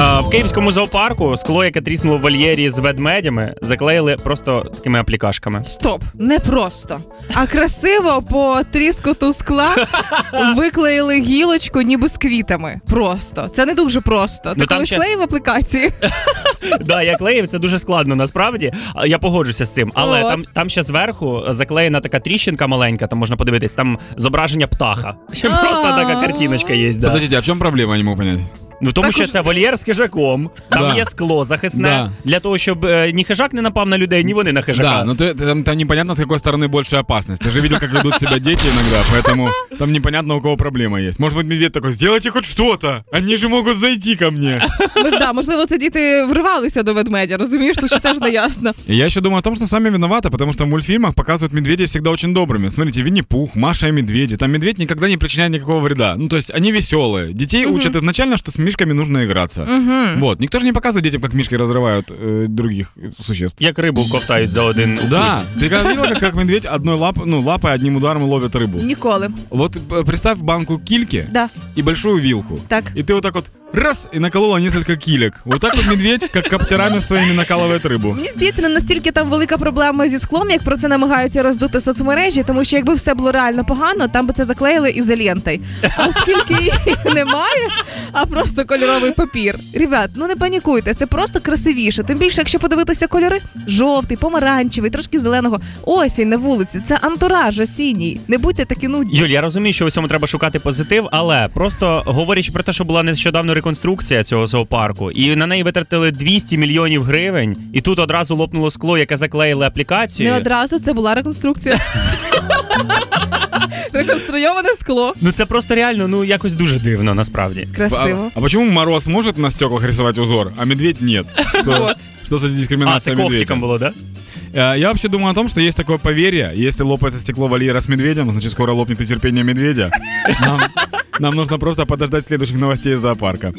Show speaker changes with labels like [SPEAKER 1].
[SPEAKER 1] А, в київському зоопарку скло, яке тріснуло в вольєрі з ведмедями, заклеїли просто такими аплікашками.
[SPEAKER 2] Стоп, не просто. А красиво по тріскоту скла виклеїли гілочку, ніби з квітами. Просто. Це не дуже просто. Ти
[SPEAKER 1] Ну, там
[SPEAKER 2] коли
[SPEAKER 1] ще-
[SPEAKER 2] склеїв аплікації,
[SPEAKER 1] Да, я клеїв, це дуже складно насправді. Я погоджуся з цим. Але там, там ще зверху заклеєна така тріщинка маленька, там можна подивитись, там зображення птаха. Ще просто така картиночка є. Да.
[SPEAKER 3] Подождите, а в чем проблема, я не могу понять?
[SPEAKER 1] Ну тому
[SPEAKER 2] Так
[SPEAKER 1] що
[SPEAKER 2] уж-
[SPEAKER 1] це вольєр з хижаком, там
[SPEAKER 3] Да.
[SPEAKER 1] є скло захисне
[SPEAKER 3] Да.
[SPEAKER 1] для того, щоб е, ні хижак не напав на людей, ні вони на хижака.
[SPEAKER 3] Да, но ты, ты- там, там непонятно, с какой стороны большая опасность. Ты же видел, как ведут себя дети иногда, поэтому там непонятно, у кого проблема есть. Может быть, медведь такой, сделайте хоть что-то, они же могут зайти ко мне.
[SPEAKER 2] Мож- да, можливо, це діти вривалися до ведмедя, розумієш, тут ще теж не ясно.
[SPEAKER 3] И я еще думаю о том, что сами виноваты, потому что в мультфильмах показывают медведей всегда очень добрыми. Смотрите, Винни-Пух, Маша и медведи. Там медведь никогда не причиняет никакого вреда. Ну, то есть они веселые. Детей учат изначально, что с мишками нужно играться. Вот. Никто же не показывает детям, как мишки разрывают э, других существ.
[SPEAKER 1] Як рибу ковтають за один укус.
[SPEAKER 3] Да, ты когда видела, как, как медведь одной лап, ну, лапой одним ударом ловит рыбу?
[SPEAKER 2] Ніколи.
[SPEAKER 3] Вот э, представь банку кильки
[SPEAKER 2] Да.
[SPEAKER 3] и большую вилку.
[SPEAKER 2] Так.
[SPEAKER 3] И ты вот так вот раз и наколола несколько килек. Вот так вот медведь, как коптерами своими накалывает рыбу.
[SPEAKER 2] Мені здається, не настільки там велика проблема зі склом, як про це намагаються роздути соцмережі, тому що якби все було реально погано, там би це заклеїли ізолентою. А оскільки її немає, а просто кольоровий папір. Ребят, ну не панікуйте, це просто красивіше. Тим більше, якщо подивитися кольори: жовтий, помаранчевий, трошки зеленого. Осінь на вулиці, це антураж осінній. Не будьте такі нудні.
[SPEAKER 1] Юль, я розумію, що в усьому треба шукати позитив, але просто говорячи про те, що була нещодавно реконструкція цього зоопарку, і на неї витратили 200 мільйонів гривень, і тут одразу лопнуло скло, яке заклеїли аплікацію.
[SPEAKER 2] Не одразу це була реконструкція. Реконструйоване скло.
[SPEAKER 1] Ну це просто реально, ну якось дуже дивно, насправді.
[SPEAKER 2] Красиво.
[SPEAKER 3] А, а почему мороз может на стеклах рисовать узор, а медведь нет? Что,
[SPEAKER 2] Вот.
[SPEAKER 3] что за
[SPEAKER 1] А, це
[SPEAKER 3] медведя?
[SPEAKER 1] коптиком було, да?
[SPEAKER 3] Э, Я вообще думаю о том, что есть такое поверье. Если лопается стекло вольера с медведем, значит скоро лопнет и терпение медведя. Нам, нам нужно просто подождать следующих новостей из зоопарка.